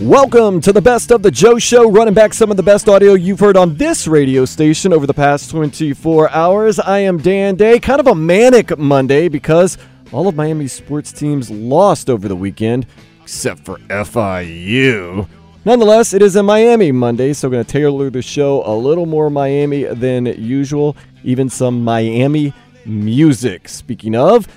Welcome to the best of the Joe Show, running back some of the best audio you've heard on this radio station over the past 24 hours. I am Dan Day, kind of a manic Monday because all of Miami's sports teams lost over the weekend, except for FIU. Nonetheless, it is a Miami Monday, so we're going to tailor the show a little more Miami than usual, even some Miami music. Speaking of,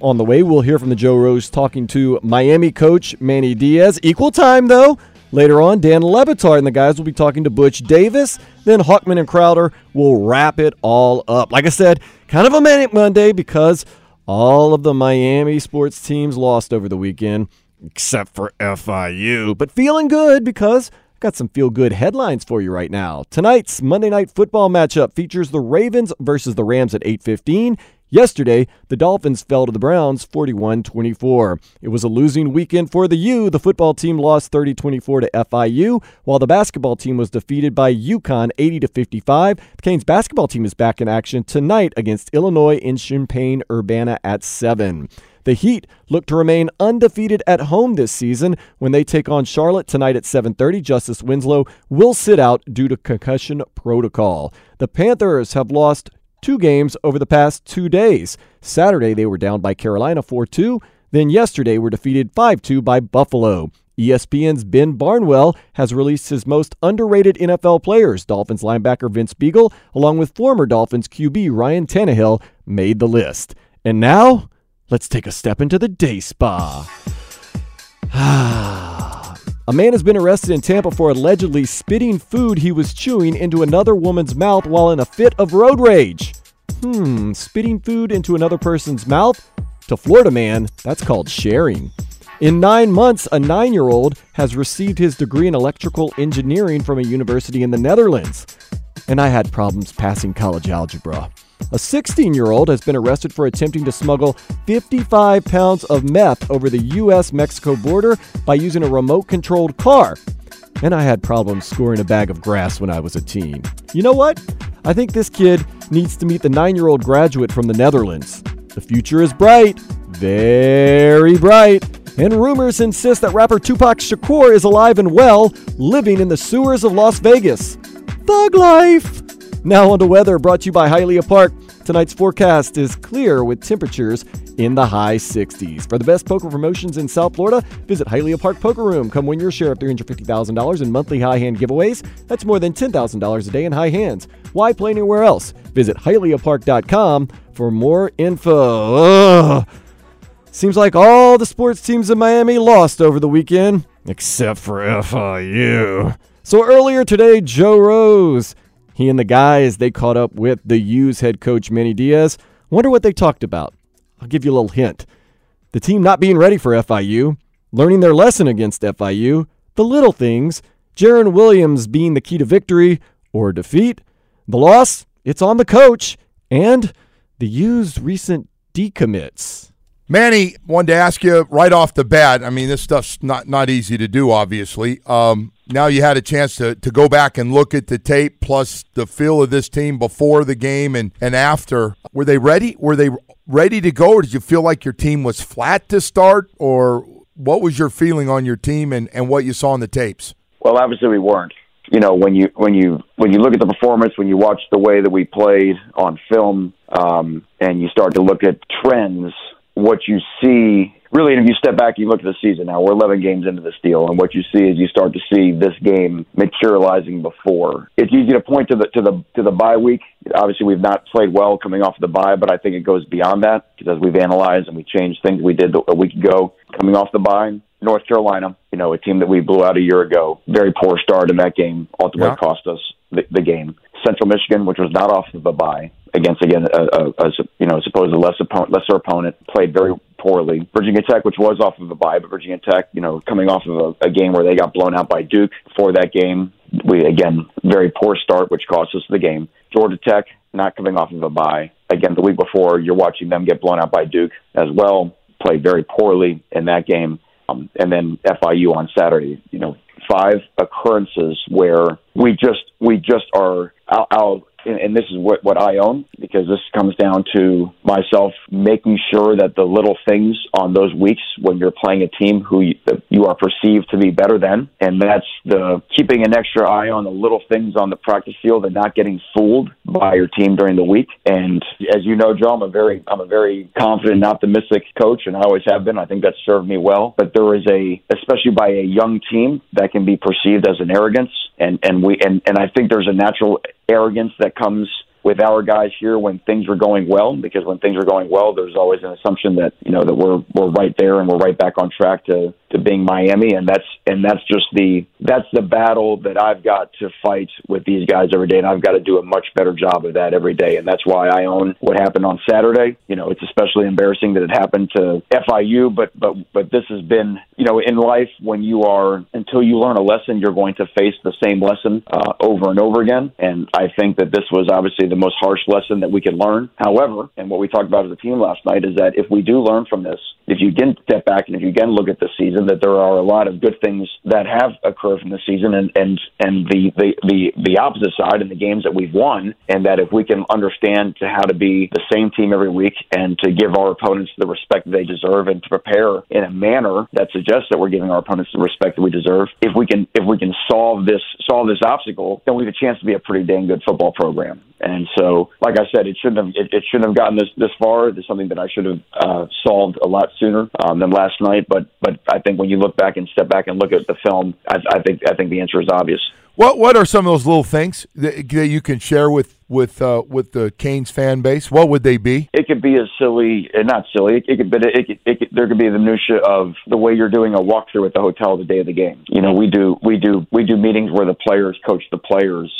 on the way, we'll hear from the Joe Rose talking to Miami coach Manny Diaz. Equal time, though. Later on, Dan Le Batard and the guys will be talking to Butch Davis. Then Hochman and Crowder will wrap it all up. Like I said, kind of a manic Monday because all of the Miami sports teams lost over the weekend, except for FIU. But feeling good because I've got some feel good headlines for you right now. Tonight's Monday night football matchup features the Ravens versus the Rams at 8:15 Yesterday, the Dolphins fell to the Browns 41 24. It was a losing weekend for the U. The football team lost 30 24 to FIU, while the basketball team was defeated by UConn 80 55. The Canes basketball team is back in action tonight against Illinois in Champaign Urbana at 7. The Heat look to remain undefeated at home this season when they take on Charlotte tonight at 7:30. Justice Winslow will sit out due to concussion protocol. The Panthers have lost two games over the past two days. Saturday, they were down by Carolina 4 2. Then yesterday, were defeated 5 2 by Buffalo. ESPN's Ben Barnwell has released his most underrated NFL players. Dolphins linebacker Vince Biegel, along with former Dolphins QB Ryan Tannehill, made the list. And now, let's take a step into the day spa. Ah. A man has been arrested in Tampa for allegedly spitting food he was chewing into another woman's mouth while in a fit of road rage. Hmm, spitting food into another person's mouth? To Florida man, that's called sharing. In nine months, a nine year old has received his degree in electrical engineering from a university in the Netherlands. And I had problems passing college algebra. A 16 year old has been arrested for attempting to smuggle 55 pounds of meth over the U.S. Mexico border by using a remote controlled car. And I had problems scoring a bag of grass when I was a teen. You know what? I think this kid needs to meet the nine year old graduate from the Netherlands. The future is bright, very bright. And rumors insist that rapper Tupac Shakur is alive and well, living in the sewers of Las Vegas. Thug life! Now on to weather brought to you by Hialeah Park. Tonight's forecast is clear with temperatures in the high 60s. For the best poker promotions in South Florida, visit Hialeah Park Poker Room. Come win your share of $350,000 in monthly high hand giveaways. That's more than $10,000 a day in high hands. Why play anywhere else? Visit HialeahPark.com for more info. Ugh. Seems like all the sports teams in Miami lost over the weekend, except for FIU. So earlier today, Joe Rose he and the guys, they caught up with the U's head coach, Manny Diaz. Wonder what they talked about. I'll give you a little hint. The team not being ready for FIU, learning their lesson against FIU, the little things, Jarren Williams being the key to victory or defeat, the loss, it's on the coach, and the U's recent decommits. Manny, wanted to ask you right off the bat. I mean, this stuff's not not easy to do, obviously. Um, now you had a chance to, to go back and look at the tape, plus the feel of this team before the game and, and after. Were they ready? Were they ready to go, or did you feel like your team was flat to start, or what was your feeling on your team and, and what you saw in the tapes? Well, obviously we weren't. You know, when you when you when you look at the performance, when you watch the way that we played on film, um, and you start to look at trends what you see really, if you step back, you look at the season now. We're 11 games into this deal, and what you see is you start to see this game materializing before. It's easy to point to the to the to the bye week. Obviously, we've not played well coming off the bye, but I think it goes beyond that because as we've analyzed and we changed things we did a week ago coming off the bye. North Carolina, you know, a team that we blew out a year ago. Very poor start in that game. Ultimately yeah. cost us the, the game. Central Michigan, which was not off of a bye, against again a, a, a you know supposedly less opponent, lesser opponent, played very poorly. Virginia Tech, which was off of a bye, but Virginia Tech, you know, coming off of a, a game where they got blown out by Duke for that game, we again very poor start, which cost us the game. Georgia Tech, not coming off of a bye. Again, the week before, you're watching them get blown out by Duke as well. Played very poorly in that game, um, and then FIU on Saturday. You know, five occurrences where we just we just are. I'll, I'll and this is what, what I own because this comes down to myself making sure that the little things on those weeks when you're playing a team who you, you are perceived to be better than, and that's the keeping an extra eye on the little things on the practice field and not getting fooled by your team during the week. And as you know, Joe, I'm a very I'm a very confident and optimistic coach, and I always have been. I think that's served me well. But there is a, especially by a young team, that can be perceived as an arrogance, and and we and and I think there's a natural arrogance that comes with our guys here when things are going well because when things are going well there's always an assumption that you know that we're we're right there and we're right back on track to to being Miami and that's and that's just the that's the battle that I've got to fight with these guys every day and I've got to do a much better job of that every day and that's why I own what happened on Saturday you know it's especially embarrassing that it happened to FIU but but but this has been you know in life when you are until you learn a lesson you're going to face the same lesson uh, over and over again and I think that this was obviously the most harsh lesson that we could learn. However, and what we talked about as a team last night is that if we do learn from this, if you again step back and if you again look at the season, that there are a lot of good things that have occurred from the season, and and and the the the, the opposite side in the games that we've won, and that if we can understand to how to be the same team every week and to give our opponents the respect they deserve and to prepare in a manner that suggests that we're giving our opponents the respect that we deserve, if we can if we can solve this solve this obstacle, then we have a chance to be a pretty dang good football program. And so, like I said, it shouldn't have it, it shouldn't have gotten this this far. It's something that I should have uh, solved a lot sooner um, than last night. But but I think when you look back and step back and look at the film, I, I think I think the answer is obvious. What what are some of those little things that, that you can share with with uh, with the Canes fan base? What would they be? It could be as silly, uh, not silly. It, it could, but it, it, it, it, there could be the minutia of the way you're doing a walkthrough at the hotel the day of the game. You know, we do we do we do meetings where the players coach the players,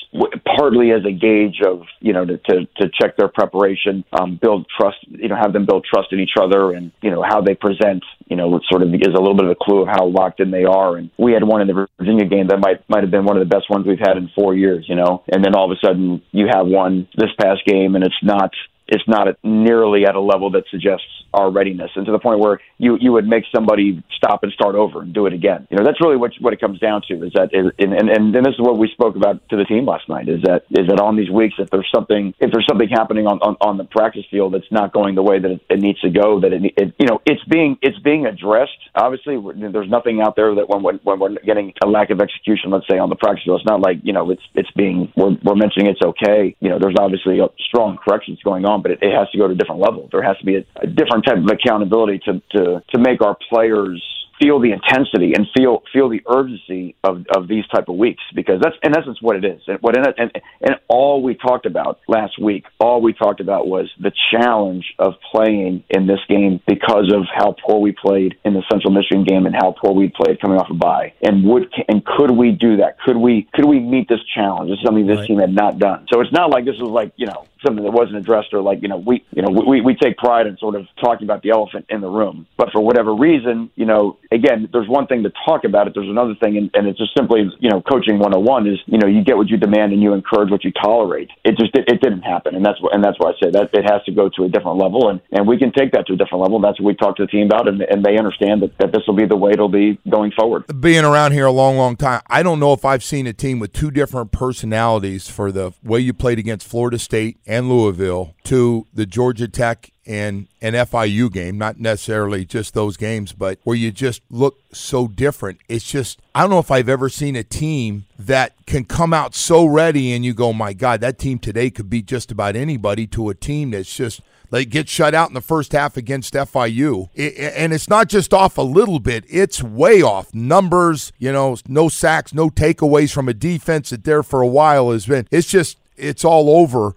partly as a gauge of you know to to, to check their preparation, um, build trust. You know, have them build trust in each other, and you know how they present. You know, sort of is a little bit of a clue of how locked in they are. And we had one in the Virginia game that might might have been one of the best ones we've had in four years. You know, and then all of a sudden you have one this past game, and it's not it's not nearly at a level that suggests our readiness, and to the point where you you would make somebody stop and start over and do it again. You know, that's really what what it comes down to. Is that and and and this is what we spoke about to the team last night. Is that is that on these weeks, if there's something if there's something happening on on, on the practice field that's not going the way that it, it needs to go, that it, it you know it's being it's being addressed. Obviously, there's nothing out there that when when, when we're getting a lack of execution, let's say on the practice field, it's not like you know it's it's being we're, we're mentioning it's okay. You know, there's obviously strong corrections going on, but it, it has to go to a different level. There has to be a, a different type of accountability to to to make our players feel the intensity and feel feel the urgency of, of these type of weeks because that's in essence what it is. And what in it, and and all we talked about last week all we talked about was the challenge of playing in this game because of how poor we played in the Central Michigan game and how poor we played coming off a bye. And would and could we do that? Could we could we meet this challenge? This is something this right. team had not done. So it's not like this was like you know something that wasn't addressed or like you know we you know we we take pride in sort of talking about the elephant in the room. But for whatever reason you know again, there's one thing to talk about it. There's another thing, and, and it's just simply, you know, coaching 101 is, you know, you get what you demand and you encourage what you tolerate. It just, it, it didn't happen. And that's what, and that's why I say that it has to go to a different level. And, and we can take that to a different level. That's what we talk to the team about. And, and they understand that, that this will be the way it'll be going forward. Being around here a long, long time, I don't know if I've seen a team with two different personalities for the way you played against Florida State and Louisville to the Georgia Tech and an FIU game, not necessarily just those games, but where you just look so different. It's just, I don't know if I've ever seen a team that can come out so ready and you go, my God, that team today could beat just about anybody to a team that's just They get shut out in the first half against FIU. and it's not just off a little bit, it's way off. Numbers, you know, no sacks, no takeaways from a defense that there for a while has been. It's just it's all over.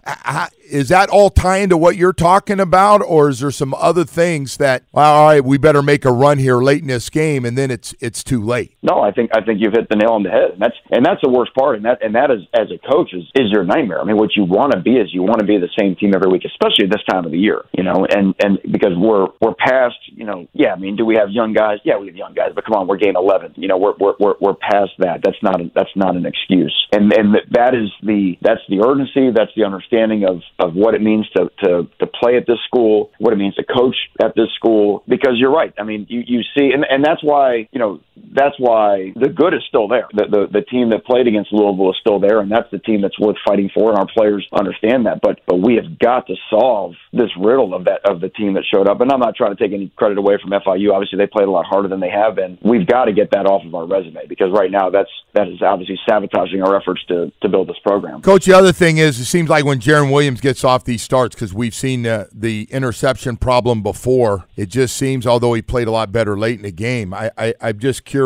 Is that all tie into what you're talking about, or is there some other things that well, all right, we better make a run here late in this game, and then it's it's too late? No, I think I think you've hit the nail on the head, and that's and that's the worst part, and that and that is as a coach is is your nightmare. I mean, what you want to be is you want to be the same team every week, especially this time of the year, you know, and and because we're we're past, you know, yeah, I mean, do we have young guys? Yeah, we have young guys, but come on, we're game eleven, you know, we're we're we're, we're past that. That's not a, that's not an excuse, and and that is the that's the urgency, that's the understanding of of what it means to to, to, play at this school, what it means to coach at this school, because you're right. I mean, you, you see, and, and that's why, you know, that's why the good is still there. The, the the team that played against Louisville is still there, and that's the team that's worth fighting for. And our players understand that. But but we have got to solve this riddle of that of the team that showed up. And I'm not trying to take any credit away from FIU. Obviously, they played a lot harder than they have been. We've got to get that off of our resume because right now that's that is obviously sabotaging our efforts to to build this program. Coach, the other thing is, it seems like when Jarren Williams gets off these starts, because we've seen uh, the interception problem before, it just seems, although he played a lot better late in the game, I, I I'm just curious.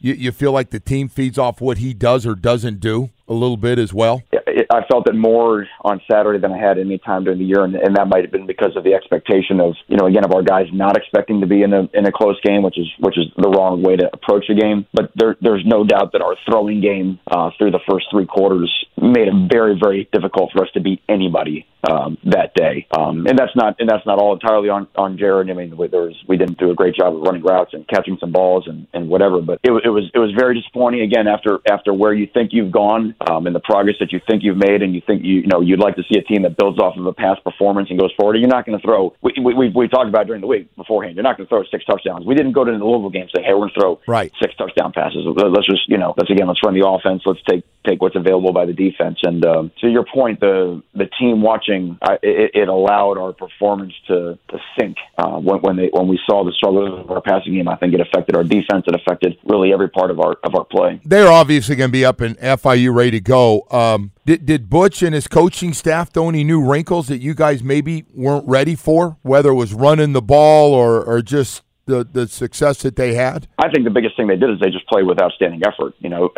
You, you feel like the team feeds off what he does or doesn't do a little bit as well? I felt it more on Saturday than I had any time during the year, and, and that might have been because of the expectation of you know again of our guys not expecting to be in a in a close game, which is which is the wrong way to approach a game. But there, there's no doubt that our throwing game uh, through the first three quarters made it very very difficult for us to beat anybody um, that day. Um, and that's not and that's not all entirely on on Jarren. I mean, there was we didn't do a great job of running routes and catching some balls and, and whatever. But it, it was it was very disappointing again after after where you think you've gone um, and the progress that you think you've made, and you think you you know you'd like to see a team that builds off of a past performance and goes forward. You're not going to throw. We, we we we talked about during the week beforehand. You're not going to throw six touchdowns. We didn't go to the Louisville game saying, hey, we're going to throw right. six touchdown passes. Let's just you know let's again let's run the offense. Let's take take what's available by the defense. And um, to your point, the the team watching I, it, it allowed our performance to to sink uh, when when they when we saw the struggles of our passing game. I think it affected our defense. It affected really every part of our of our play. They're obviously going to be up in FIU ready to go. Um, did, did Butch and his coaching staff throw any new wrinkles that you guys maybe weren't ready for, whether it was running the ball or, or just the the success that they had? I think the biggest thing they did is they just played with outstanding effort. You know,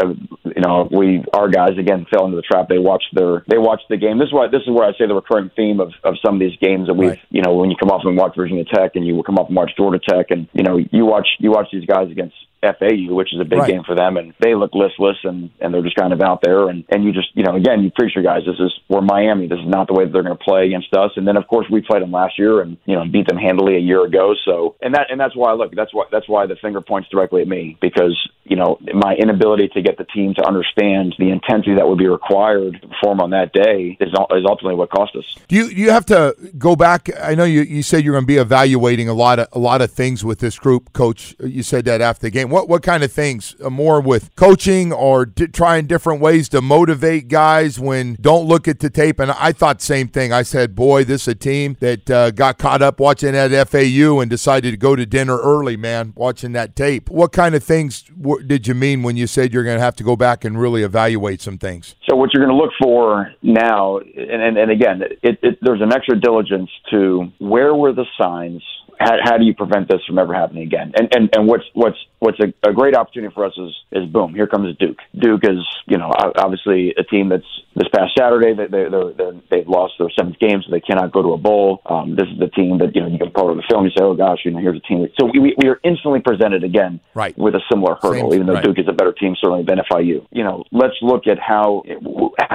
you know, we our guys again fell into the trap. They watched their they watched the game. This is why this is where I say the recurring theme of, of some of these games that we've right. you know when you come off and watch Virginia Tech and you come off and watch Georgia Tech and you know you watch you watch these guys against FAU, which is a big right. game for them, and they look listless and and they're just kind of out there, and and you just you know again you preach your guys this is we're Miami, this is not the way that they're going to play against us, and then of course we played them last year and you know beat them handily a year ago, so and that and that's why look that's why that's why the finger points directly at me because you know my inability to get the team to understand the intensity that would be required to perform on that day is is ultimately what cost us. Do you you have to go back? I know you you said you're going to be evaluating a lot of a lot of things with this group, Coach. You said that after the game what what kind of things? Uh, more with coaching or di- trying different ways to motivate guys when don't look at the tape. And I thought same thing. I said, boy, this is a team that uh, got caught up watching that FAU and decided to go to dinner early. Man, watching that tape. What kind of things w- did you mean when you said you're going to have to go back and really evaluate some things? So what you're going to look for now, and and, and again, it, it, there's an extra diligence to where were the signs how, how do you prevent this from ever happening again? And and, and what's what's what's a, a great opportunity for us is is boom, here comes Duke. Duke is you know obviously a team that's this past Saturday they they they they've lost their seventh game, so they cannot go to a bowl. Um, this is the team that you know you can pull over the film and say, oh gosh, you know here's a team. So we we are instantly presented again right. with a similar hurdle, Same, even though right. Duke is a better team certainly than FIU. You know, let's look at how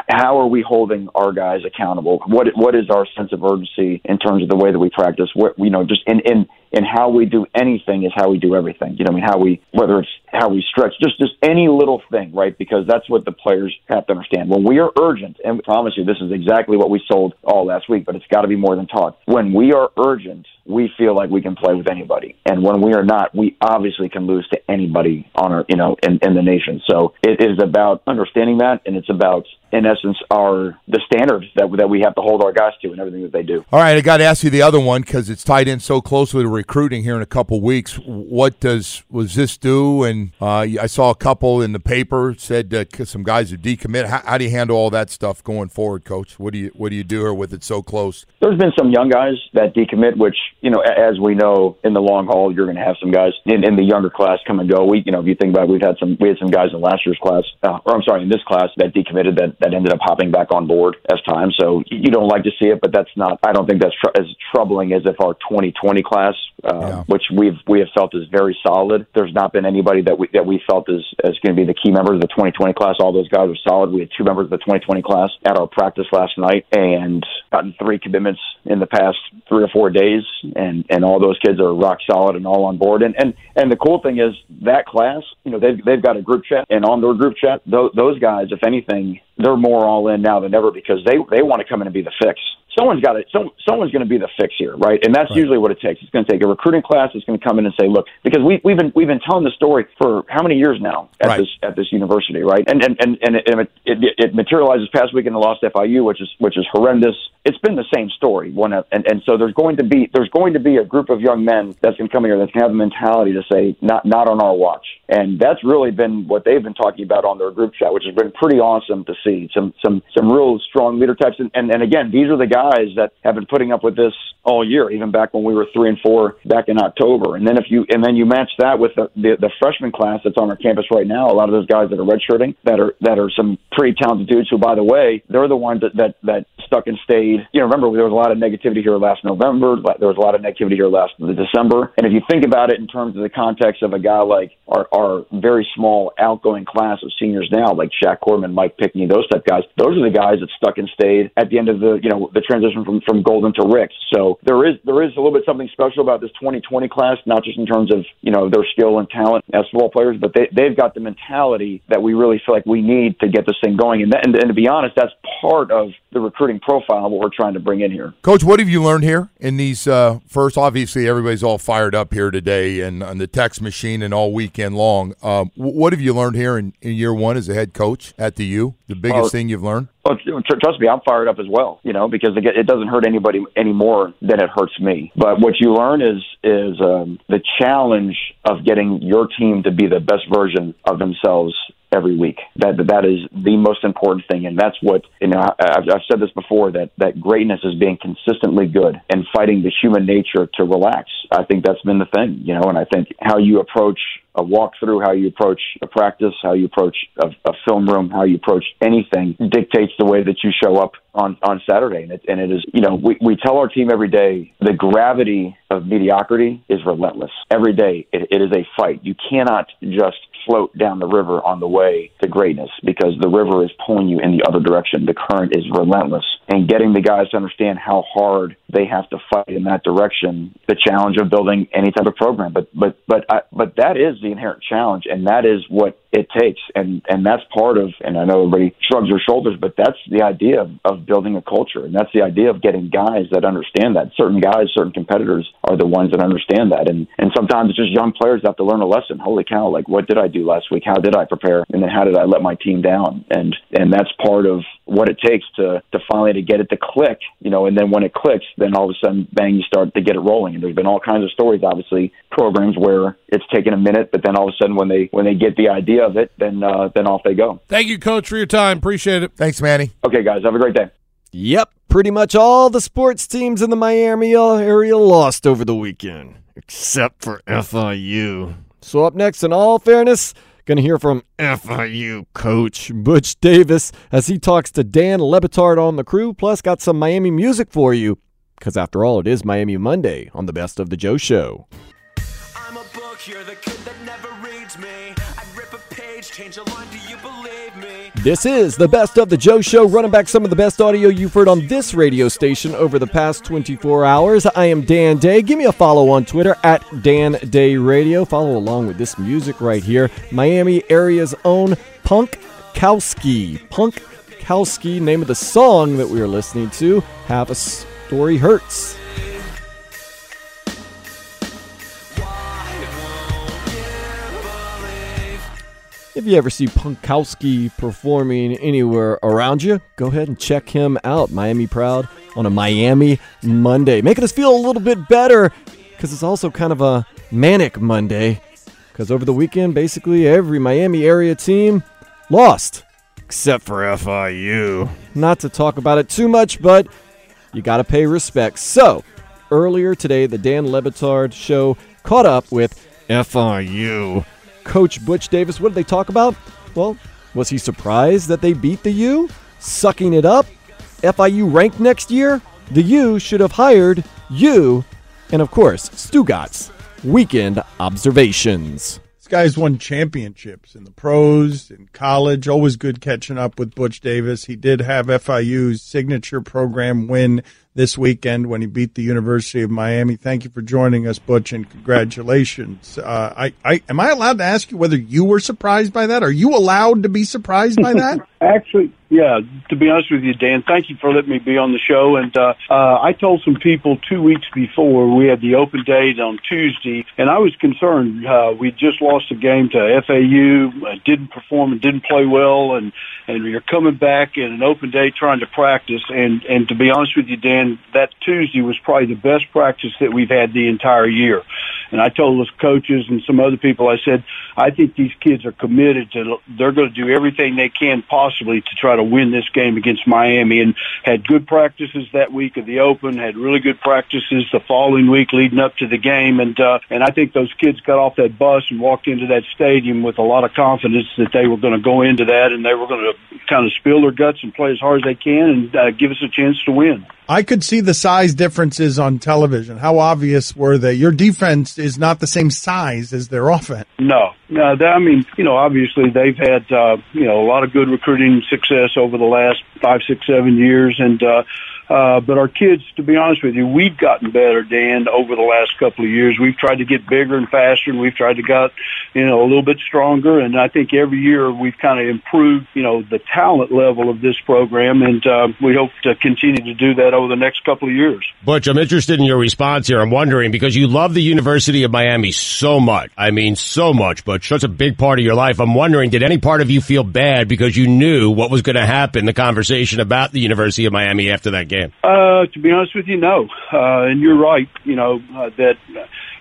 how are we holding our guys accountable? What what is our sense of urgency in terms of the way that we practice? What you know, just in in in how we do anything is how we do everything. You know, I mean, how we whether it's how we stretch, just just any little thing, right? Because that's what the players have to understand. When we are urgent, and we promise you, this is exactly what we sold all last week, but it's got to be more than talk. When we are urgent, we feel like we can play with anybody, and when we are not, we obviously can lose to anybody on our, you know, in, in the nation. So it is about understanding that, and it's about in essence, are the standards that that we have to hold our guys to and everything that they do. All right, I got to ask you the other one because it's tied in so closely to recruiting here in a couple weeks. What does was this do, and uh, I saw a couple in the paper said uh, some guys who decommit. How, how, do you handle all that stuff going forward, Coach? What do you what do you do here with it so close? There's been some young guys that decommit, which you know, as we know, in the long haul, you're going to have some guys in, in the younger class come and go. We, you know, if you think about, it, we've had some we had some guys in last year's class, uh, or I'm sorry, in this class that decommitted that that ended up hopping back on board as time. So you don't like to see it, but that's not. I don't think that's tr- as troubling as if our 2020 class, uh, yeah. which we've we have felt is very solid. There's not been anybody that we that we felt is is going to be the key members of the 2020 class. All those guys are solid. We had two members of the 2020 class at our practice last night, and gotten three commitments in the past three or four days, and and all those kids are rock solid and all on board. And and and the cool thing is that class, you know, they've they've got a group chat, and on their group chat, those, those guys, if anything, they're more all in now than ever because they they want to come in and be the fix someone's got to some, someone's going to be the fix here, right? And that's right. usually what it takes. It's going to take a recruiting class that's going to come in and say, look, because we, we've been we've been telling the story for how many years now at right. this at this university, right? And and and, and it, it, it materializes past week in the lost FIU, which is which is horrendous. It's been the same story. One and and so there's going to be there's going to be a group of young men that's going to come here that's going to have the mentality to say not not on our watch, and that's really been what they've been talking about on their group chat, which has been pretty awesome to see. Some some some real strong leader types, and and, and again, these are the guys that have been putting up with this all year, even back when we were three and four back in October. And then if you and then you match that with the, the, the freshman class that's on our campus right now, a lot of those guys that are redshirting that are that are some pretty talented dudes who, by the way, they're the ones that that that stuck and stayed. You know, remember there was a lot of negativity here last November. There was a lot of negativity here last December. And if you think about it in terms of the context of a guy like our our very small outgoing class of seniors now, like Shaq Corbin, Mike Pinckney, those type guys, those are the guys that stuck and stayed at the end of the you know the transition from from Golden to Richt. So there is there is a little bit something special about this 2020 class, not just in terms of you know their skill and talent as football players, but they they've got the mentality that we really feel like we need to get this thing going. And, that, and, and to be honest, that's part of the recruiting profile what we're trying to bring in here. Coach, what have you learned here in these uh, first? Obviously, everybody's all fired up here today and on the text machine and all weekend long. Um, what have you learned here in, in year one as a head coach at the U? The biggest thing you've learned? Well, trust me, I'm fired up as well. You know, because it doesn't hurt anybody any more than it hurts me. But what you learn is is um, the challenge of getting your team to be the best version of themselves every week. That that is the most important thing, and that's what you know. I've, I've said this before that that greatness is being consistently good and fighting the human nature to relax. I think that's been the thing, you know. And I think how you approach a walkthrough, how you approach a practice, how you approach a, a film room, how you approach anything dictates the way that you show up on on Saturday. And it, and it is, you know, we we tell our team every day the gravity of mediocrity is relentless. Every day it, it is a fight. You cannot just float down the river on the way to greatness because the river is pulling you in the other direction. The current is relentless. And getting the guys to understand how hard they have to fight in that direction, the challenge of building any type of program. But but but I, but that is the inherent challenge, and that is what it takes, and and that's part of. And I know everybody shrugs their shoulders, but that's the idea of, of building a culture, and that's the idea of getting guys that understand that. Certain guys, certain competitors are the ones that understand that, and and sometimes it's just young players have to learn a lesson. Holy cow! Like what did I do last week? How did I prepare? And then how did I let my team down? And and that's part of what it takes to to finally to get it to click, you know. And then when it clicks, then all of a sudden, bang, you start to get it rolling. And there's been all kinds of stories, obviously, programs where it's taken a minute, but then all of a sudden, when they when they get the idea of it, then uh, then off they go. Thank you, Coach, for your time. Appreciate it. Thanks, Manny. Okay, guys, have a great day. Yep, pretty much all the sports teams in the Miami area lost over the weekend, except for FIU. So up next, in all fairness. Going to hear from FIU coach Butch Davis as he talks to Dan Le Batard on the crew, plus got some Miami music for you. Because after all, it is Miami Monday on the Best of the Joe Show. This is the Best of the Joe Show, running back some of the best audio you've heard on this radio station over the past 24 hours. I am Dan Day. Give me a follow on Twitter at Dan Day Radio. Follow along with this music right here. Miami area's own Punk Kowski. Punk Kowski, name of the song that we are listening to. Have a Story Hurts. If you ever see Punkowski performing anywhere around you, go ahead and check him out. Miami Proud on a Miami Monday. Making us feel a little bit better because it's also kind of a manic Monday. Because over the weekend, basically every Miami area team lost, except for FIU. Not to talk about it too much, but you got to pay respect. So, earlier today, the Dan Le Batard show caught up with FIU. Coach Butch Davis, what did they talk about? Well, was he surprised that they beat the U? Sucking it up? FIU ranked next year? The U should have hired you. And of course, Stugotz weekend observations. This guy's won championships in the pros, in college. Always good catching up with Butch Davis. He did have FIU's signature program win this weekend when he beat the University of Miami. Thank you for joining us, Butch, and congratulations. Uh, I, I, am I allowed to ask you whether you were surprised by that? Are you allowed to be surprised by that? Actually, yeah. To be honest with you, Dan, thank you for letting me be on the show. And uh, uh, I told some people two weeks before we had the open date on Tuesday, and I was concerned. Uh, we just lost a game to FAU, uh, didn't perform and didn't play well, and and you're coming back in an open day trying to practice. And and to be honest with you, Dan that Tuesday was probably the best practice that we've had the entire year. And I told those coaches and some other people, I said, I think these kids are committed to, they're going to do everything they can possibly to try to win this game against Miami and had good practices that week of the Open, had really good practices the following week leading up to the game. And, uh, and I think those kids got off that bus and walked into that stadium with a lot of confidence that they were going to go into that and they were going to kind of spill their guts and play as hard as they can and uh, give us a chance to win. I could see the size differences on television. How obvious were they? Your defense is not the same size as their offense. No, no. I mean, you know, obviously they've had uh, you know a lot of good recruiting success over the last five, six, seven years, and uh, uh, but our kids, to be honest with you, we've gotten better, Dan, over the last couple of years. We've tried to get bigger and faster, and we've tried to get, you know, a little bit stronger. And I think every year we've kind of improved, you know, the talent level of this program, and uh, we hope to continue to do that over the next couple of years. Butch, I'm interested in your response here. I'm wondering because you love the University of Miami so much. I mean, so much, but such a big part of your life. I'm wondering, did any part of you feel bad because you knew what was going to happen, the conversation about the University of Miami after that game? Uh, to be honest with you, no. Uh, and you're right. You know uh, that.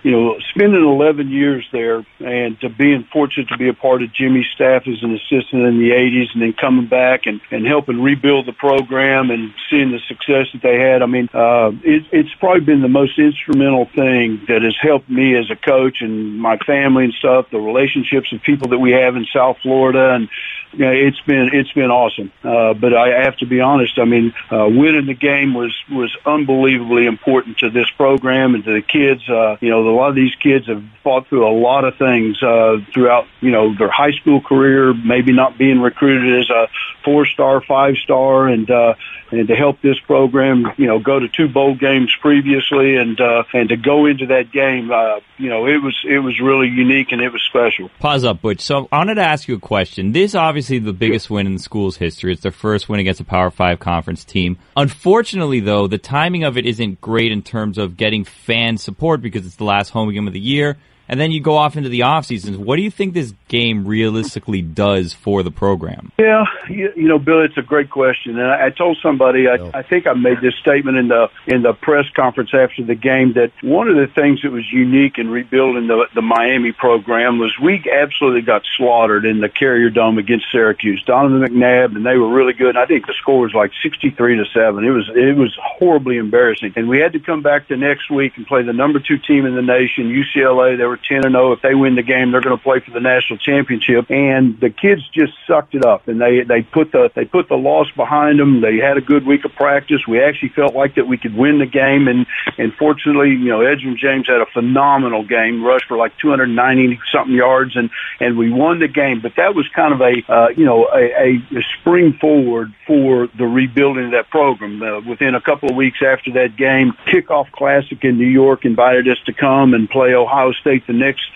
You know, spending 11 years there and to being fortunate to be a part of Jimmy's staff as an assistant in the 80s and then coming back and, and helping rebuild the program and seeing the success that they had. I mean, uh, it, it's probably been the most instrumental thing that has helped me as a coach and my family and stuff, the relationships of people that we have in South Florida and yeah, it's been it's been awesome. Uh, but I have to be honest. I mean, uh, winning the game was was unbelievably important to this program and to the kids. Uh, you know, a lot of these kids have fought through a lot of things uh, throughout you know their high school career. Maybe not being recruited as a four star, five star, and uh, and to help this program, you know, go to two bowl games previously, and uh, and to go into that game, uh, you know, it was it was really unique and it was special. Pause up, Butch. So I wanted to ask you a question. This obviously the biggest win in the school's history. It's their first win against a Power Five conference team. Unfortunately, though, the timing of it isn't great in terms of getting fan support because it's the last home game of the year and then you go off into the off seasons. What do you think this game realistically does for the program? Yeah, you, you know, Bill, it's a great question, and I, I told somebody I, I think I made this statement in the in the press conference after the game that one of the things that was unique in rebuilding the the Miami program was we absolutely got slaughtered in the Carrier Dome against Syracuse. Donovan McNabb, and they were really good. And I think the score was like sixty three to seven. It was it was horribly embarrassing, and we had to come back the next week and play the number two team in the nation, UCLA. They were 10 and 0. If they win the game, they're going to play for the national championship. And the kids just sucked it up and they, they put the, they put the loss behind them. They had a good week of practice. We actually felt like that we could win the game. And, and fortunately, you know, Edgerrin James had a phenomenal game, rushed for like 290 something yards and, and we won the game. But that was kind of a, uh, you know, a, a spring forward for the rebuilding of that program. Uh, within a couple of weeks after that game, kickoff classic in New York invited us to come and play Ohio State the next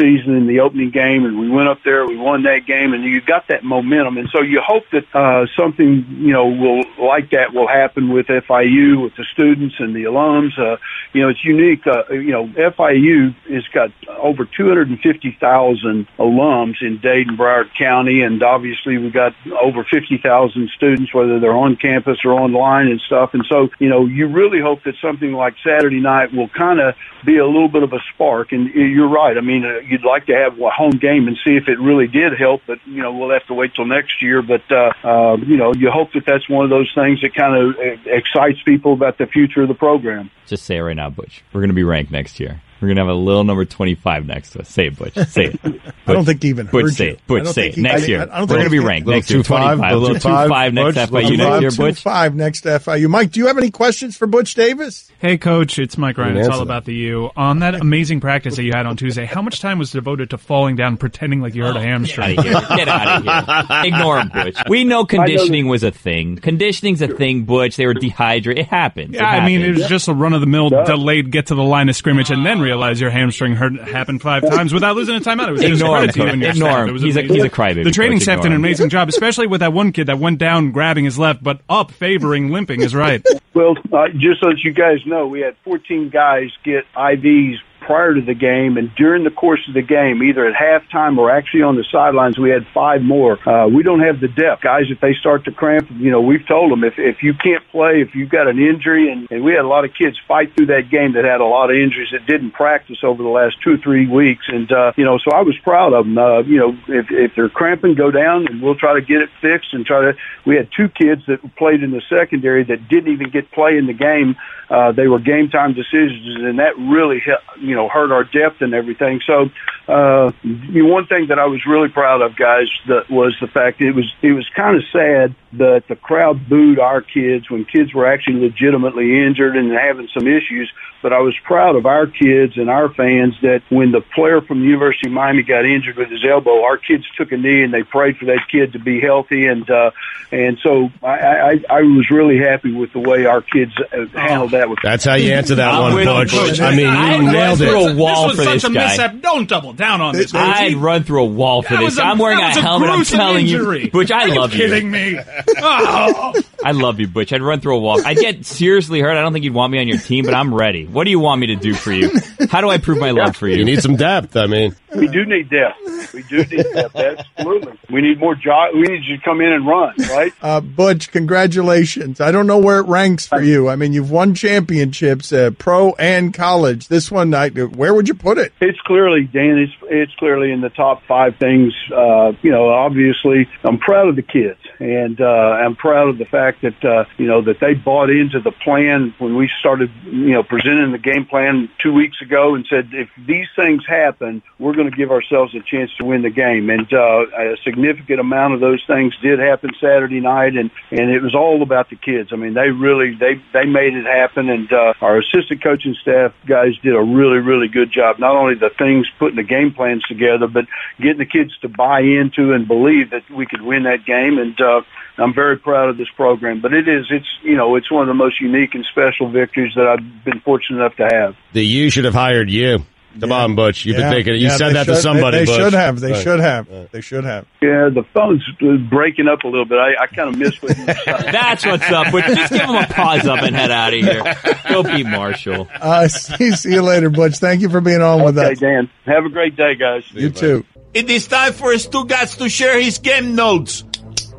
season in the opening game, and we went up there, we won that game, and you got that momentum, and so you hope that uh, something you know will like that will happen with FIU, with the students and the alums. Uh, you know, it's unique. Uh, you know, FIU has got over 250,000 alums in Dade, and Broward County, and obviously we've got over 50,000 students, whether they're on campus or online and stuff. And so, you know, you really hope that something like Saturday night will kind of be a little bit of a spark. And you're right. I mean, uh, you'd like to have a home game and see if it really did help, but you know, we'll have to wait till next year. But uh, uh, you know, you hope that that's one of those things that kind of uh, excites people about the future of the program. Just say it right now, Butch. We're going to be ranked next year. We're gonna have a little number twenty five next to us. Say it, Butch. Say it. Butch. I don't think he even Butch, heard say you. it. Butch, say it. he- Next I- year, I don't we're gonna be ranked next year. two five, Twenty five. A little little two five, five next Butch, FIU little next five. year, Two Butch. five next to FIU. Mike, do you have any questions for Butch Davis? Hey, Coach, it's Mike Ryan. It's answer. all about the U. On that amazing practice that you had on Tuesday, how much time was devoted to falling down, pretending like you hurt a oh, hamstring? Get out of here. Get out of here. Ignore him, Butch. We know conditioning was a thing. Conditioning's a thing, Butch. They were dehydrated. It happens. Yeah, I mean, it was just a run of the mill delayed get to the line of scrimmage and then ah. Realize your hamstring hurt happened five times without losing a timeout. It was a Ignore him, discredit to you Coach. your Ignore staff. him. He's a- amazing. he's a crybaby, The training Coach. staff did an amazing job, especially with that one kid that went down grabbing his left, but up favoring limping his right. Well, uh, just so that you guys know, we had 14 guys get IVs prior to the game, and during the course of the game, either at halftime or actually on the sidelines, we had five more. Uh, we don't have the depth, guys. If they start to cramp, you know, we've told them if if you can't play, if you've got an injury, and, and we had a lot of kids fight through that game that had a lot of injuries that didn't practice over the last two or three weeks, and uh, you know, so I was proud of them. Uh, you know, if if they're cramping, go down, and we'll try to get it fixed and try to. We had two kids that played in the secondary that didn't even get play in the game. Uh, they were game time decisions, and that really, he- you know, hurt our depth and everything. So, uh, you know, one thing that I was really proud of, guys, that was the fact it was it was kind of sad that the crowd booed our kids when kids were actually legitimately injured and having some issues. But I was proud of our kids and our fans that when the player from the University of Miami got injured with his elbow, our kids took a knee and they prayed for that kid to be healthy. And uh, and so I, I, I was really happy with the way our kids uh, handled that. With That's how you answer that I'm one, with Butch. Coach. I mean, you run nailed through a it. wall this for was this such a guy. mishap. Don't double down on this. I'd run through a wall for That this. was a- I'm wearing that was a a helmet. I'm gruesome telling injury. you, Butch. I Are love you. kidding me? Oh. I love you, Butch. I'd run through a wall. I'd get seriously hurt. I don't think you'd want me on your team, but I'm ready. What do you want me to do for you? How do I prove my love for you? You need some depth. I mean, We do need depth. We do need depth. Absolutely. We need more job. We need you to come in and run, right? Uh, Butch, congratulations. I don't know where it ranks for you. I mean, you've won championships, uh, pro and college. This one, I, where would you put it? It's clearly, Dan, it's, it's clearly in the top five things. Uh, you know, obviously, I'm proud of the kids, and uh, I'm proud of the fact that uh, you know that they bought into the plan when we started, you know, presenting the game plan two weeks ago, and said if these things happen, we're going to give ourselves a chance to win the game. And uh, a significant amount of those things did happen Saturday night, and and it was all about the kids. I mean, they really they they made it happen, and uh, our assistant coaching staff guys did a really really good job. Not only the things putting the game plans together, but getting the kids to buy into and believe that we could win that game. And uh, I'm very proud of this program. But it is it's you know it's one of the most unique and special victories that I've been fortunate enough to have. the U should have hired you. Come on, Butch. You've Yeah, been thinking. You yeah, said they that to somebody. They, they Butch. should have. They Right. should have. They should have. Yeah, the phone's breaking up a little bit. I, I kind of missed what you were saying. That's what's up. But just give him a pause up and head out of here. Go be Marshall. Uh, see, see you later, Butch. Thank you for being on with Okay, us. Dan. Have a great day, guys. You too. It is time for Stugotz to share his game notes.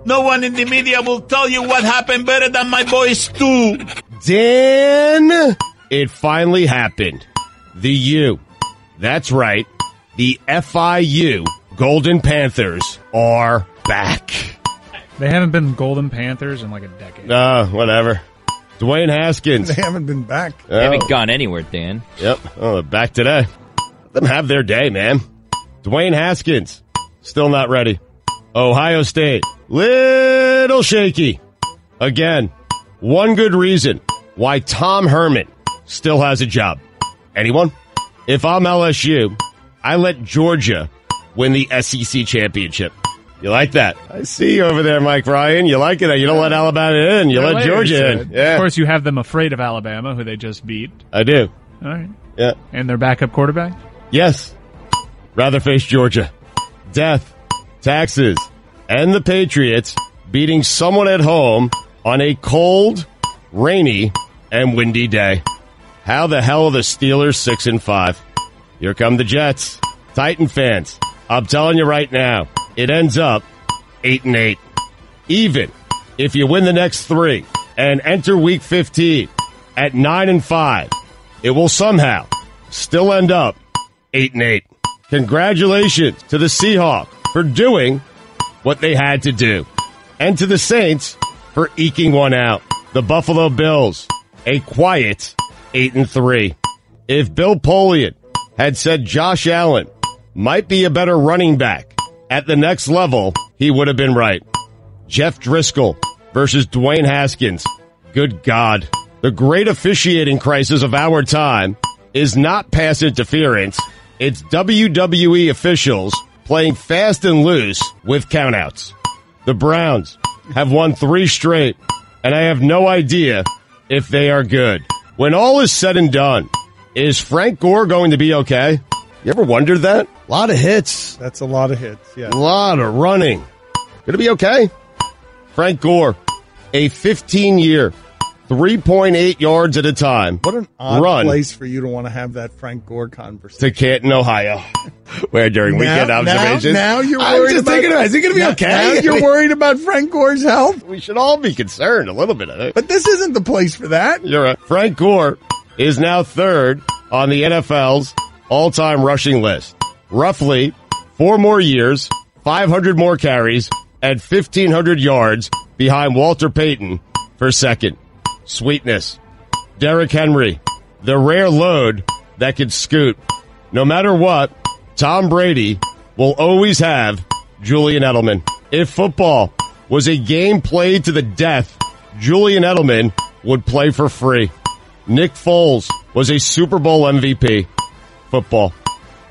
No one in the media will tell you what happened better than my boy Stu. Dan, it finally happened. The U. That's right. The FIU Golden Panthers are back. They haven't been Golden Panthers in like a decade. Uh, whatever. Dwayne Haskins. They haven't been back. Oh, They haven't gone anywhere, Dan. Yep. Oh, they're back today. Let them have their day, man. Dwayne Haskins. Still not ready. Ohio State. Little shaky. Again. One good reason why Tom Herman still has a job. Anyone? If I'm LSU, I let Georgia win the SEC championship. You like that? I see you over there, Mike Ryan. You like it. You don't let Alabama in. You let Georgia in. Of course, you have them afraid of Alabama, who they just beat. I do. All right. Yeah. And their backup quarterback? Yes. Rather face Georgia. Death, taxes, and the Patriots beating someone at home on a cold, rainy, and windy day. How the hell are the Steelers six and five? Here come the Jets. Titan fans, I'm telling you right now, it ends up eight and eight. Even if you win the next three and enter week 15 at nine and five, it will somehow still end up 8 and 8. Congratulations to the Seahawks for doing what they had to do. And to the Saints for eking one out. The Buffalo Bills, a quiet 8 and 3. If Bill Polian had said Josh Allen might be a better running back at the next level, he would have been right. Jeff Driskel versus Dwayne Haskins. Good God. The great officiating crisis of our time is not pass interference. It's WWE officials playing fast and loose with countouts. The Browns have won three straight, and I have no idea if they are good. When all is said and done, is Frank Gore going to be okay? You ever wondered that? A lot of hits. That's a lot of hits. Yeah. A lot of running. Going to be okay? Frank Gore, a 15 year, 3.8 yards at a time. What an odd run place for you to want to have that Frank Gore conversation. to Canton, Ohio, where during weekend now, observations. Now, now you're I'm worried just about, thinking about, is he going to be now- okay? Now you're worried about Frank Gore's health. We should all be concerned a little bit of it. But this isn't the place for that. You're right. Frank Gore is now third on the NFL's all-time rushing list. Roughly four more years, 500 more carries, and 1,500 yards behind Walter Payton for second. Sweetness. Derrick Henry, the rare load that could scoot. No matter what, Tom Brady will always have Julian Edelman. If football was a game played to the death, Julian Edelman would play for free. Nick Foles was a Super Bowl MVP. Football.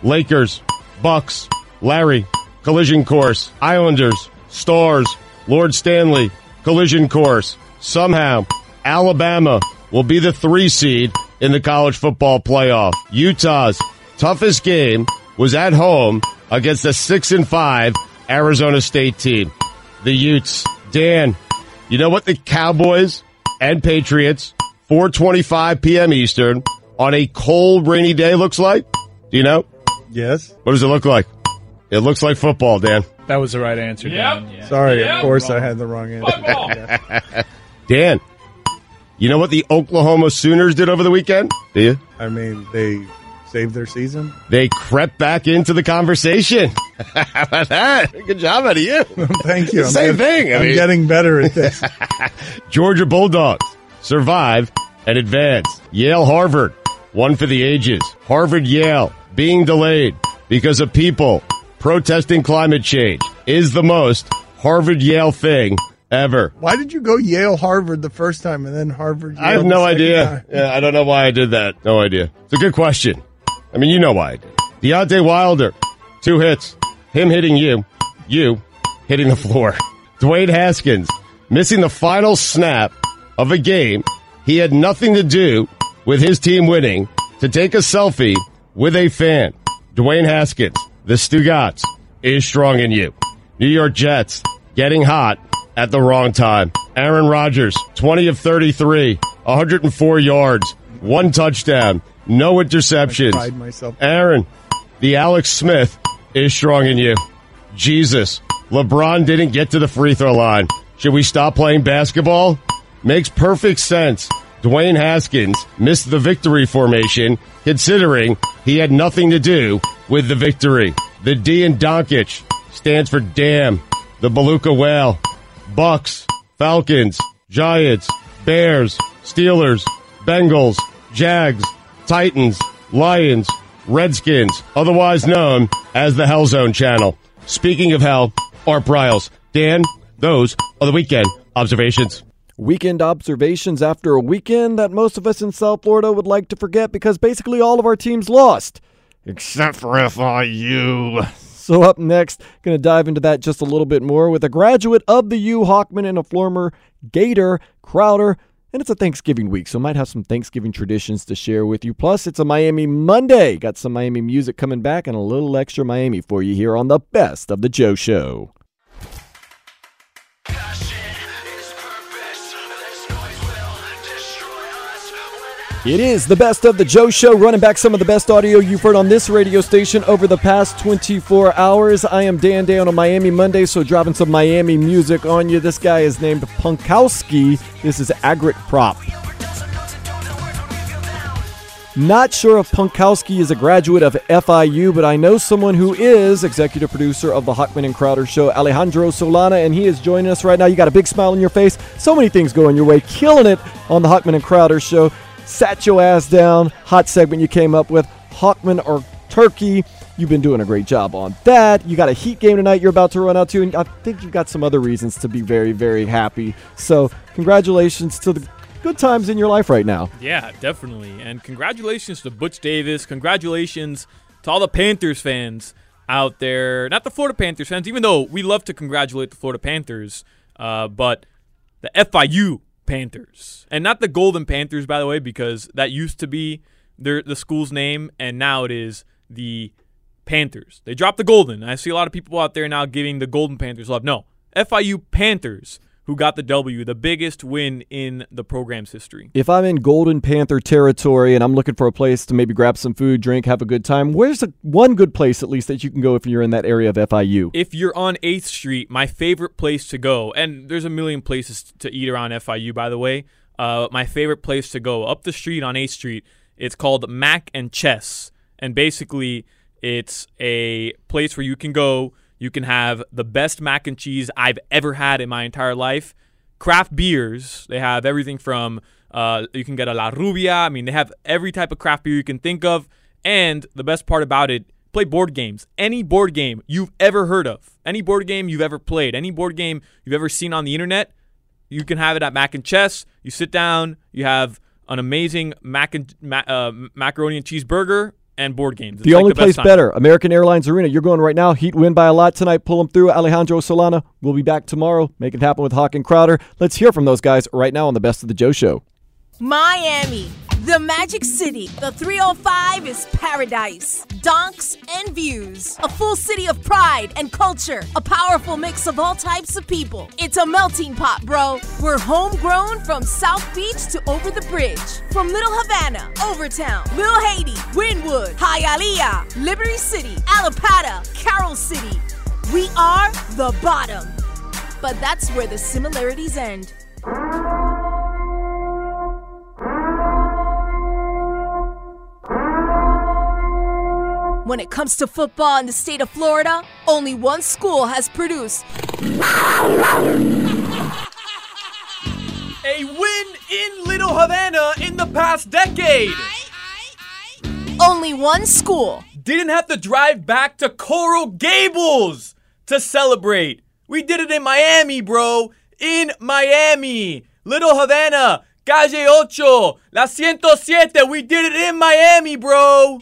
Lakers, Bucks, Larry, collision course. Islanders, Stars, Lord Stanley, collision course. Somehow, Alabama will be the three seed in the college football playoff. Utah's toughest game was at home against the six and five Arizona State team. The Utes. Dan, you know what the Cowboys and Patriots, 425 p.m. Eastern, on a cold, rainy day looks like? Do you know? Yes. What does it look like? It looks like football, Dan. That was the right answer, Dan. Yeah. Sorry, of course I had the wrong answer. Dan, you know what the Oklahoma Sooners did over the weekend? Do you? I mean, they saved their season. They crept back into the conversation. How about that? Good job out of you. Thank you. I'm Same getting- thing. I I'm mean- getting better at this. Georgia Bulldogs survive and advance. Yale Harvard, one for the ages. Harvard Yale being delayed because of people protesting climate change is the most Harvard Yale thing ever. Why did you go Yale Harvard the first time and then Harvard? Yale I have no idea. Yeah, I don't know why I did that. No idea. It's a good question. I mean, you know why. Deontay Wilder, two hits. Him hitting you, you hitting the floor. Dwayne Haskins missing the final snap of a game he had nothing to do with his team winning to take a selfie with a fan. Dwayne Haskins, the Stugotz, is strong in you. New York Jets getting hot at the wrong time. Aaron Rodgers, 20 of 33, 104 yards, one touchdown, no interceptions. Aaron, the Alex Smith is strong in you. Jesus, LeBron didn't get to the free throw line. Should we stop playing basketball? Makes perfect sense. Dwayne Haskins missed the victory formation considering he had nothing to do with the victory. The D in Doncic stands for damn. The Beluga Whale. Bucks, Falcons, Giants, Bears, Steelers, Bengals, Jags, Titans, Lions, Redskins, otherwise known as the Hell Zone channel. Speaking of hell, Art Briles. Dan, those are the weekend observations. Weekend observations after a weekend that most of us in South Florida would like to forget because basically all of our teams lost. Except for FIU. So up next, going to dive into that just a little bit more with a graduate of the U, Hochman, and a former Gator, Crowder. And it's a Thanksgiving week, so I might have some Thanksgiving traditions to share with you. Plus, it's a Miami Monday. Got some Miami music coming back and a little extra Miami for you here on the Best of the Joe Show. It is the best of the Joe Show, running back some of the best audio you've heard on this radio station over the past 24 hours. I am Dan Day on a Miami Monday, so dropping some Miami music on you. This guy is named Punkowski. This is Agrit Prop. Not sure if Punkowski is a graduate of FIU, but I know someone who is executive producer of the Hochman and Crowder show, Alejandro Solana, and he is joining us right now. You got a big smile on your face. So many things going your way. Killing it on the Hochman and Crowder show. Sat your ass down. Hot segment you came up with. Hochman or Turkey. You've been doing a great job on that. You got a Heat game tonight you're about to run out to, and I think you've got some other reasons to be very, very happy. So, congratulations to the good times in your life right now. Yeah, definitely. And congratulations to Butch Davis. Congratulations to all the Panthers fans out there. Not the Florida Panthers fans, even though we love to congratulate the Florida Panthers, uh, but the FIU Panthers. And not the Golden Panthers, by the way, because that used to be their, the school's name, and now it is the Panthers. They dropped the Golden. I see a lot of people out there now giving the Golden Panthers love. No, FIU Panthers who got the W, the biggest win in the program's history. If I'm in Golden Panther territory and I'm looking for a place to maybe grab some food, drink, have a good time, where's a, one good place at least that you can go if you're in that area of FIU? If you're on 8th Street, my favorite place to go, and there's a million places to eat around FIU, by the way. Uh, my favorite place to go up the street on 8th Street, it's called Mac and Chess. And basically, it's a place where you can go you can have the best mac and cheese I've ever had in my entire life. Craft beers, they have everything from uh, you can get a La Rubia. I mean, they have every type of craft beer you can think of. And the best part about it, play board games. Any board game you've ever heard of, any board game you've ever played, any board game you've ever seen on the internet, you can have it at Mac and Chess. You sit down, you have an amazing mac and uh, macaroni and cheeseburger and board games. It's the like only the place time. better, American Airlines Arena. You're going right now. Heat win by a lot tonight. Pull them through. Alejandro Solana. We'll be back tomorrow. Make it happen with Hawk and Crowder. Let's hear from those guys right now on the Best of the Joe Show. Miami, the Magic City. The 305 is paradise. Donks and views. A full city of pride and culture. A powerful mix of all types of people. It's a melting pot, bro. We're homegrown from South Beach to over the bridge. From Little Havana, Overtown, Little Haiti, Wynwood, Hialeah, Liberty City, Allapattah, Carol City. We are the bottom. But that's where the similarities end. When it comes to football in the state of Florida, only one school has produced A win in Little Havana in the past decade. only one school. Didn't have to drive back to Coral Gables to celebrate. We did it in Miami, bro. In Miami. Little Havana, Calle Ocho, La 107. We did it in Miami, bro.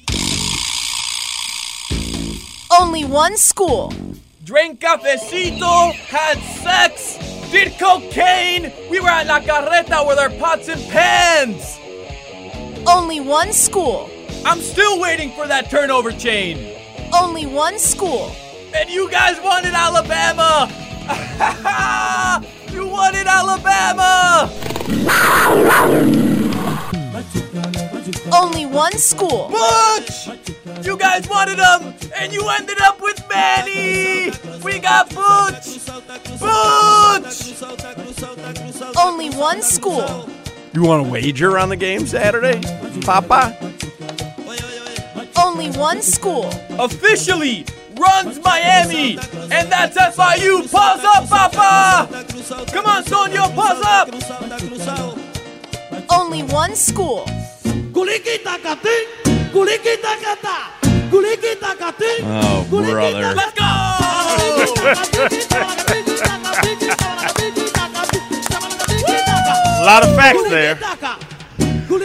Only one school. Drank cafecito, had sex, did cocaine. We were at La Carreta with our pots and pans. Only one school. I'm still waiting for that turnover chain. Only one school. And you guys wanted Alabama. you wanted Alabama. Only one school. Butch! You guys wanted him, and you ended up with Manny. We got Butch. Butch! Only one school. You want to wager on the game Saturday, Papa? Only one school. Officially runs Miami, and that's FIU. Paws up, Papa! Come on, Sonia, paws up! Only one school. Oh, brother. Let's go! A lot of facts there.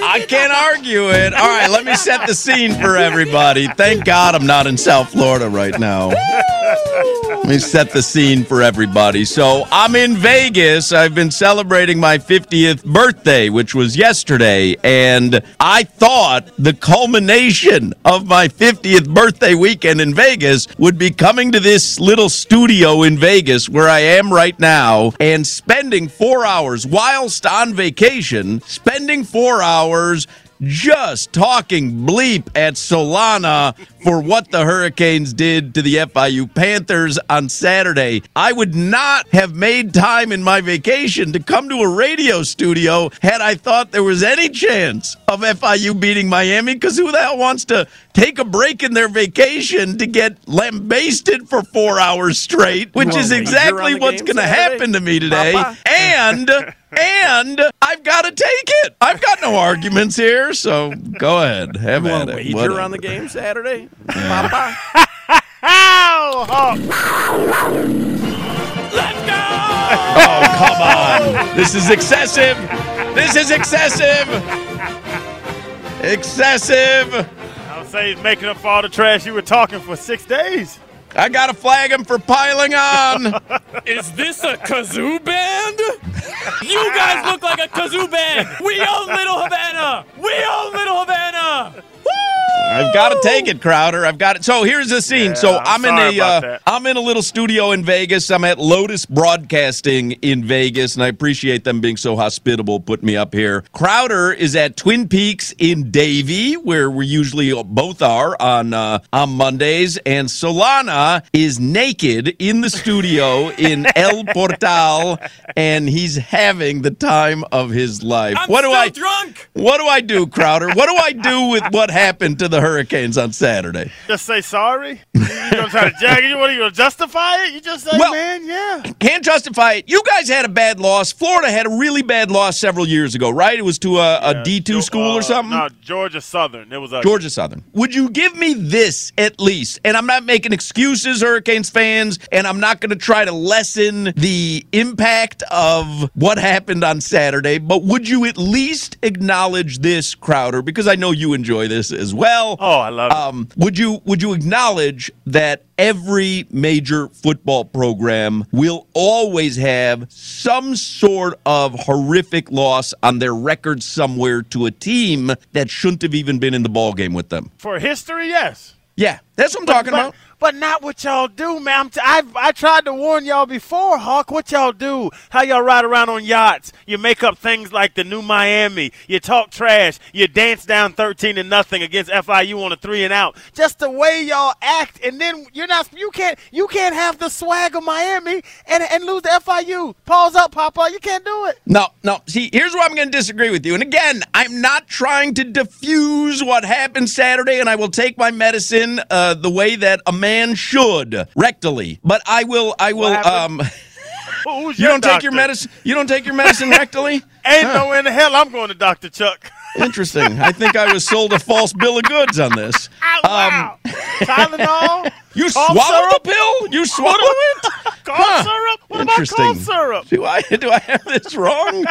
I can't argue it. All right, let me set the scene for everybody. Thank God I'm not in South Florida right now. Let me set the scene for everybody. So I'm in Vegas. I've been celebrating my 50th birthday, which was yesterday. And I thought the culmination of my 50th birthday weekend in Vegas would be coming to this little studio in Vegas where I am right now and spending four hours whilst on vacation, spending four hours just talking bleep at Solana for what the Hurricanes did to the FIU Panthers on Saturday. I would not have made time in my vacation to come to a radio studio had I thought there was any chance of FIU beating Miami because who the hell wants to take a break in their vacation to get lambasted for four hours straight, which is exactly what's going to happen to me today. Papa? And and I've got to take it. I've got no arguments here, so go ahead, have You at want it. wager Whatever. on the game Saturday? Yeah. Oh, come on. This is excessive. This is excessive. Excessive. I would say he's making up for all the trash you were talking for six days. I got to flag him for piling on. Is this a kazoo band? You guys look like a kazoo band. We own Little Havana. We own Little Havana. I've got to take it, Crowder. I've got it. So here's the scene. so I'm I'm, in a uh, I'm in a little studio in Vegas. I'm at Lotus Broadcasting in Vegas, and I appreciate them being so hospitable, putting me up here. Crowder is at Twin Peaks in Davie, where we usually both are on uh, on Mondays, and Solana is naked in the studio in El Portal, and he's having the time of his life. I'm what do I drunk. What do I do, Crowder? What do I do with what happened to the Hurricanes on Saturday? Just say sorry. You gonna try to jag? What are you gonna justify it? You just say, Well- man, yeah. Can't justify it. You guys had a bad loss. Florida had a really bad loss several years ago, right? It was to a D two school or uh, something? No, Georgia Southern. It was a Georgia Southern. Would you give me this at least? And I'm not making excuses, Hurricanes fans, and I'm not going to try to lessen the impact of what happened on Saturday, but would you at least acknowledge this, Crowder? Because I know you enjoy this as well. Oh, I love it. Um, would you would you acknowledge that every major football program will always have some sort of horrific loss on their record somewhere to a team that shouldn't have even been in the ball game with them? For history, yes. Yeah, that's what I'm But- talking but- about. But not what y'all do, man. I tried to warn y'all before, Hawk. What y'all do? How y'all ride around on yachts? You make up things like the new Miami. You talk trash. You dance down thirteen to nothing against FIU on a three and out. Just the way y'all act, and then you're not. You can't. You can't have the swag of Miami and and lose to FIU. Paws up, Papa. You can't do it. No, no. See, here's where I'm going to disagree with you. And again, I'm not trying to diffuse what happened Saturday, and I will take my medicine uh, the way that a man should, rectally. But I will, I will. Um, you don't take your medicine. You don't take your medicine rectally. Ain't no in the hell I'm going to Dr. Chuck. Interesting. I think I was sold a false bill of goods on this. wow. Tylenol? You Cough swallow syrup? the pill? You swallow it? Cough Huh. syrup? What about Interesting. cough syrup? Do I do I have this wrong?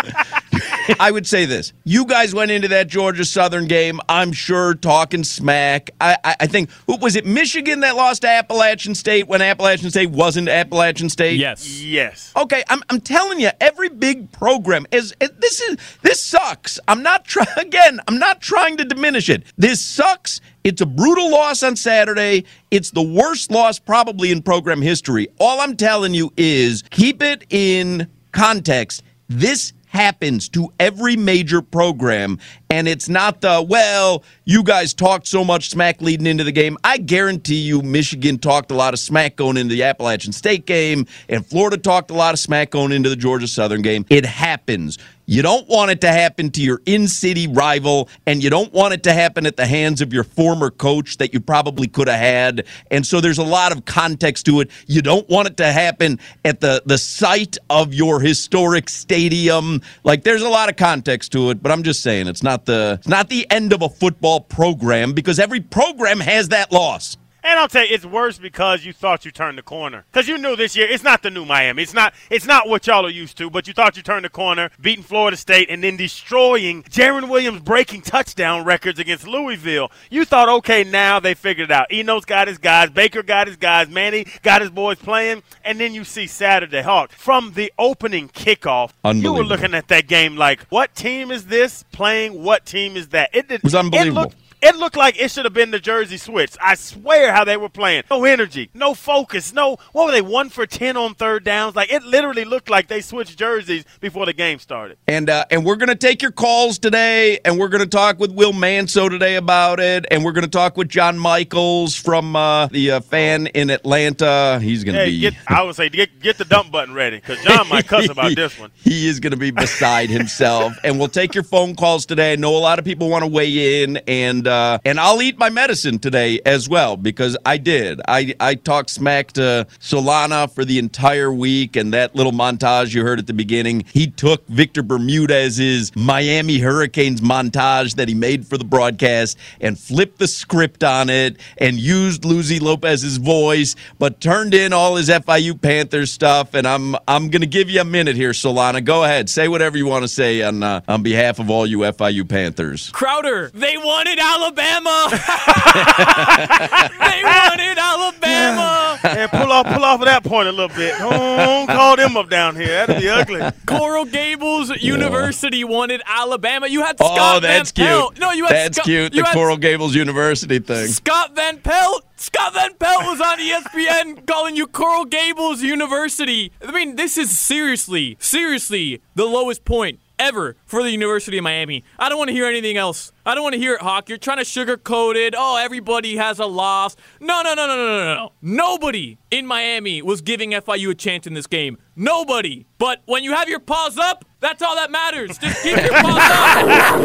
I would say this. You guys went into that Georgia Southern game, I'm sure, talking smack. I, I, I think was it Michigan that lost to Appalachian State when Appalachian State wasn't Appalachian State? Yes. Yes. Okay, I'm, I'm telling you, every big program is it- this is this sucks. I'm not trying again. I'm not trying to diminish it. This sucks. It's a brutal loss on Saturday. It's the worst loss probably in program history. All I'm telling you is keep it in context. This happens to every major program and it's not the well you guys talked so much smack leading into the game i guarantee you michigan talked a lot of smack going into the appalachian state game and florida talked a lot of smack going into the georgia southern game it happens you don't want it to happen to your in-city rival and you don't want it to happen at the hands of your former coach that you probably could have had. And so there's a lot of context to it. You don't want it to happen at the the site of your historic stadium. Like there's a lot of context to it but i'm just saying it's not the it's not the end of a football program because every program has that loss And I'll tell you, it's worse because you thought you turned the corner. Because you knew this year, it's not the new Miami. It's not. It's not what y'all are used to. But you thought you turned the corner, beating Florida State, and then destroying Jarren Williams breaking touchdown records against Louisville. You thought, okay, now they figured it out. Enos got his guys, Baker got his guys, Manny got his boys playing, and then you see Saturday Hawk from the opening kickoff. You were looking at that game like, what team is this playing? What team is that? It, did, was unbelievable. It looked, It looked like it should have been the jersey switch. I swear how they were playing. No energy, no focus, no. What were they? One for ten on third downs. Like it literally looked like they switched jerseys before the game started. And uh, and we're gonna take your calls today, and we're gonna talk with Will Manso today about it, and we're gonna talk with John Michaels from uh, the uh, fan in Atlanta. He's gonna Hey, be. get, I would say get, get the dump button ready because John might cuss about this one. He is going to be beside himself, and we'll take your phone calls today. I know a lot of people want to weigh in, and uh, and I'll eat my medicine today as well because I did. I I talked smack to Solana for the entire week, and that little montage you heard at the beginning. He took Victor Bermudez's Miami Hurricanes montage that he made for the broadcast and flipped the script on it and used Lucy Lopez's voice, but turned in all his FIU Panthers stuff. And I'm I'm to give you a minute here, Solana. Go ahead, say whatever you want to say on uh, on behalf of all you FIU Panthers. Crowder, they wanted Alabama. they wanted Alabama. And pull off, pull off of that point a little bit. Don't call them up down here. That'd be ugly. Coral Gables University wanted Alabama. You had oh, Scott oh, that's Van Pelt. cute. No, you had that's Scott, cute. The had Coral Gables University thing. Scott Van Pelt. Scott Van Pelt was on ESPN calling you Coral Gables University. I mean, this is seriously, seriously the lowest point ever for the University of Miami. I don't want to hear anything else. I don't want to hear it, Hawk. You're trying to sugarcoat it. Oh, everybody has a loss. No, no, no, no, no, no, no. Nobody in Miami was giving FIU a chance in this game. Nobody. But when you have your paws up, that's all that matters. Just keep your paws up.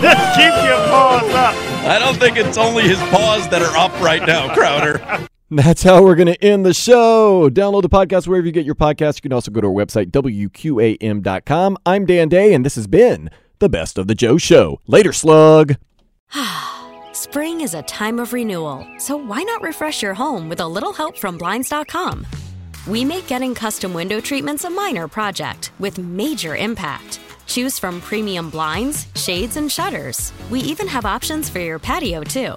Just keep your paws up. I don't think it's only his paws that are up right now, Crowder. That's how we're going to end the show. Download the podcast wherever you get your podcast. You can also go to our website, WQAM.com. I'm Dan Day, and this has been the Best of the Joe Show. Later, slug. Spring is a time of renewal, so why not refresh your home with a little help from Blinds.com? We make getting custom window treatments a minor project with major impact. Choose from premium blinds, shades, and shutters. We even have options for your patio, too.